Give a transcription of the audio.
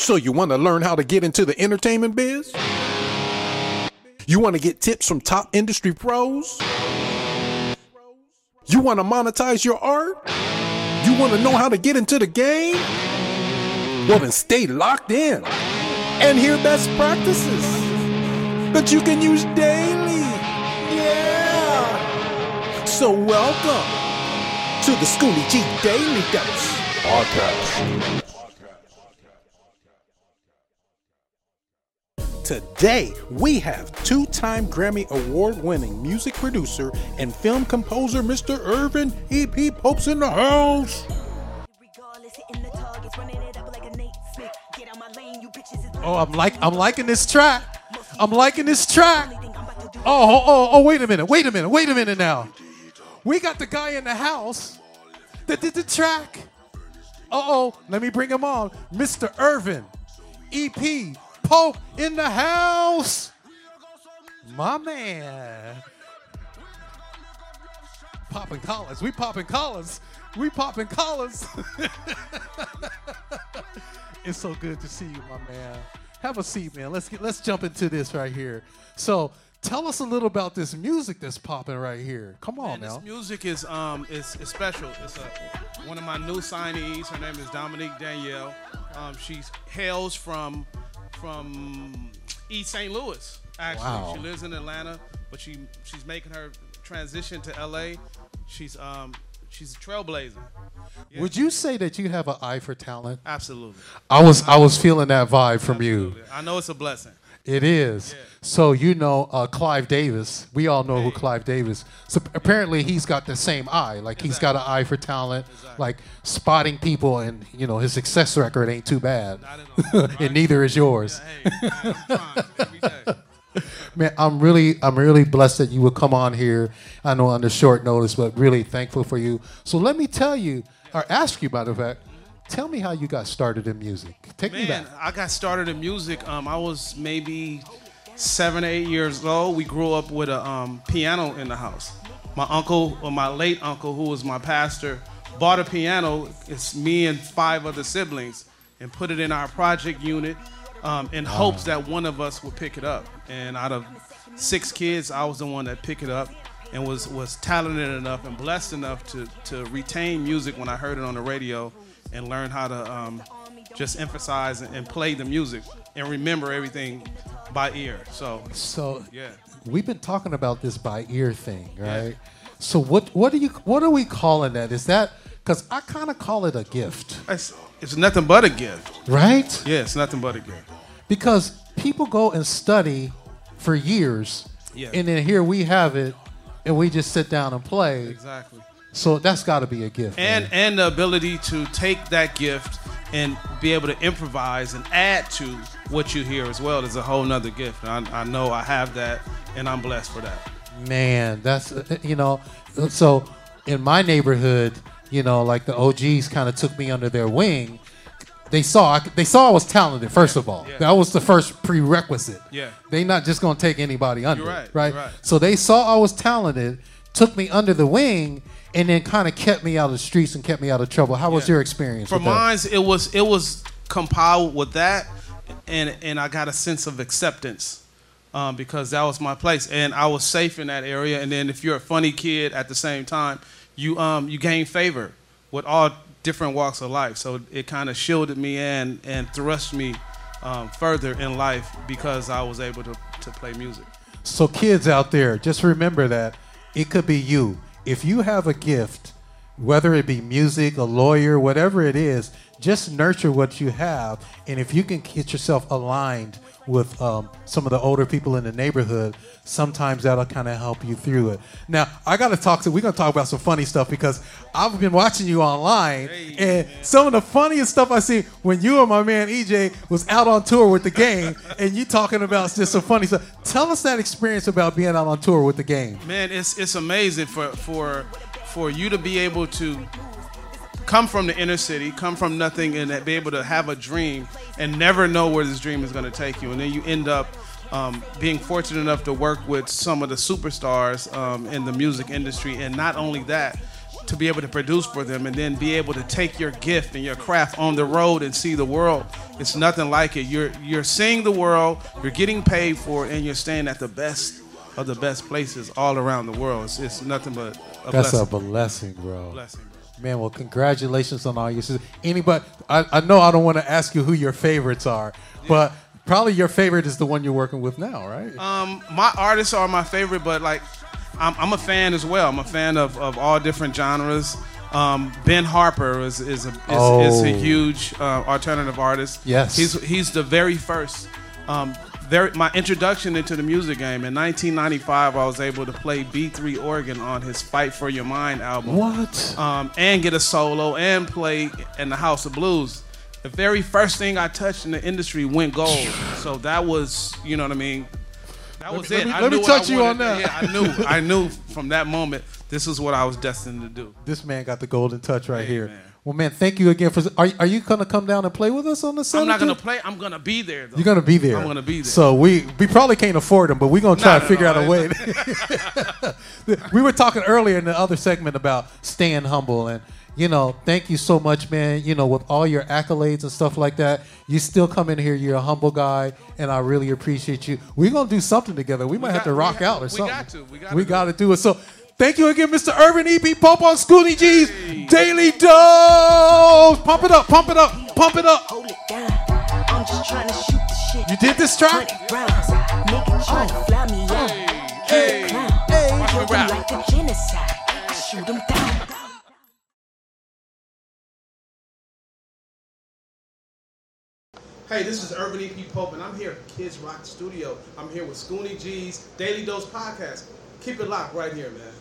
So you want to learn how to get into the entertainment biz? You want to get tips from top industry pros? You want to monetize your art? You want to know how to get into the game? Well, then stay locked in and hear best practices that you can use daily. Yeah. So welcome to the Scoonie Gee Daily Dose podcast. Today, we have two time Grammy Award winning music producer and film composer Mr. Ervin E.P. Popes in the house. Oh, I'm like I'm liking this track. I'm liking this track. Oh, oh, oh, oh, wait a minute, wait a minute, wait a minute now. We got the guy in the house that did the track. Uh oh, let me bring him on. Mr. Ervin, EP, Pope in the house. My man. Popping collars. We popping collars. We popping collars. it's so good to see you, my man. Have a seat, man. Let's get let's jump into this right here. So tell us a little about this music that's popping right here. Come on Man, now. This music is um is, is special. It's a, one of my new signees. Her name is Dominique Danielle. Um, she hails from from East St. Louis. Actually, Wow. she lives in Atlanta, but she she's making her transition to LA. She's um she's a trailblazer. Yeah. Would you say that you have an eye for talent? Absolutely. I was I was feeling that vibe from you. I know it's a blessing. It is. Yeah. So you know uh, Clive Davis. We all know who Clive Davis. So apparently he's got the same eye. Like he's got an eye for talent. Exactly. Like spotting people, and you know his success record ain't too bad. Not at all. and neither is yours. Yeah, hey, man, I'm trying every day. Man, I'm really, I'm really blessed that you would come on here. I know under short notice, but really thankful for you. So let me tell you, or ask you, by the fact, tell me how you got started in music. Take me back. I got started in music. Um, I was maybe seven, eight years old. We grew up with a um, piano in the house. My uncle, or my late uncle, who was my pastor, bought a piano. It's me and five other siblings, and put it in our project unit um, in hopes that one of us would pick it up. And out of six kids, I was the one that picked it up and was was talented enough and blessed enough to to retain music when I heard it on the radio and learn how to um, just emphasize and, play the music and remember everything by ear. So So yeah. we've been talking about this by ear thing, right? So what, what do you, what are we calling that? Is that because I kind of call it a gift, It's, it's nothing but a gift. right? Yeah, it's nothing but a gift. Because people go and study for years, Yeah. and then here we have it, and we just sit down and play. Exactly. So that's got to be a gift. And man. and the ability to take that gift and be able to improvise and add to what you hear as well is a whole nother gift. I, I know I have that, and I'm blessed for that. man, that's you know. So in my neighborhood, you know, like the OGs kind of took me under their wing. They saw they saw I was talented. First of all, Yeah. that was the first prerequisite. Yeah. they not just gonna take anybody under, right, right? right. So they saw I was talented, took me under the wing, and then kind of kept me out of the streets and kept me out of trouble. How was Yeah. your experience? For mine, it was it was compiled with that, and and I got a sense of acceptance um, because that was my place, and I was safe in that area. And then if you're a funny kid at the same time, you um you gain favor with all different walks of life. So it kind of shielded me and and thrust me um, further in life because I was able to to play music. So, kids out there, just remember that it could be you. If you have a gift, whether it be music, a lawyer, whatever it is, just nurture what you have. And if you can get yourself aligned with um, some of the older people in the neighborhood, sometimes that'll kind of help you through it. Now, I got to talk to, we're going to talk about some funny stuff because I've been watching you online. and some of the funniest stuff I see when you and my man EJ was out on tour with the game and you talking about just some funny stuff. Tell us that experience about being out on tour with the game. Man, it's it's amazing for for for you to be able to come from the inner city, come from nothing, and be able to have a dream and never know where this dream is going to take you, and then you end up um, being fortunate enough to work with some of the superstars um, in the music industry, and not only that, to be able to produce for them and then be able to take your gift and your craft on the road and see the world. It's nothing like it. You're you're seeing the world, you're getting paid for it, and you're staying at the best of the best places all around the world. It's, it's nothing but a That's blessing. a blessing, bro. blessing. Man, well, congratulations on all your success. Anybody, I, I know I don't want to ask you who your favorites are, but probably your favorite is the one you're working with now, right? Um, my artists are my favorite, but like, I'm, I'm a fan as well. I'm a fan of, of all different genres. Um, ben Harper is is a, is, is a Oh. huge uh, alternative artist. Yes. he's he's the very first. Um, my introduction into the music game in 1995, I was able to play B3 organ on his "Fight for Your Mind" album what? um, and get a solo and play in the House of Blues. The very first thing I touched in the industry went gold. So that was, you know what I mean. That was me- let it. me- I let me knew what touch you on that. Yeah, I knew. I knew from that moment this is what I was destined to do. this man got the golden touch right here. man. Well, man, thank you again for. Are, are you gonna come down and play with us on the Saturday? I'm not gonna play. I'm gonna be there. Though. You're gonna be there. I'm gonna be there. So we we probably can't afford them, but we're gonna try to figure no, out a way. we were talking earlier in the other segment about staying humble, and you know, thank you so much, man. You know, with all your accolades and stuff like that, you still come in here. You're a humble guy, and I really appreciate you. We're gonna do something together. We might have to rock got- out or we something. got to. We gotta we gotta do it. So. Thank you again, Mr. Ervin EP Pope on Scoonie Gee's Daily Dose. Pump it up, pump it up, pump it up. Hold it down. I'm just trying to shoot the shit. You did this track? 20 rounds. Nigga trying to fly me out. hey, He a clown. hey. Kill them like a genocide. I shoot them down. Hey, this is Ervin EP Pope, and I'm here at Kids Rock Studio. I'm here with Scoonie Gee's Daily Dose Podcast. Keep it locked right here, man.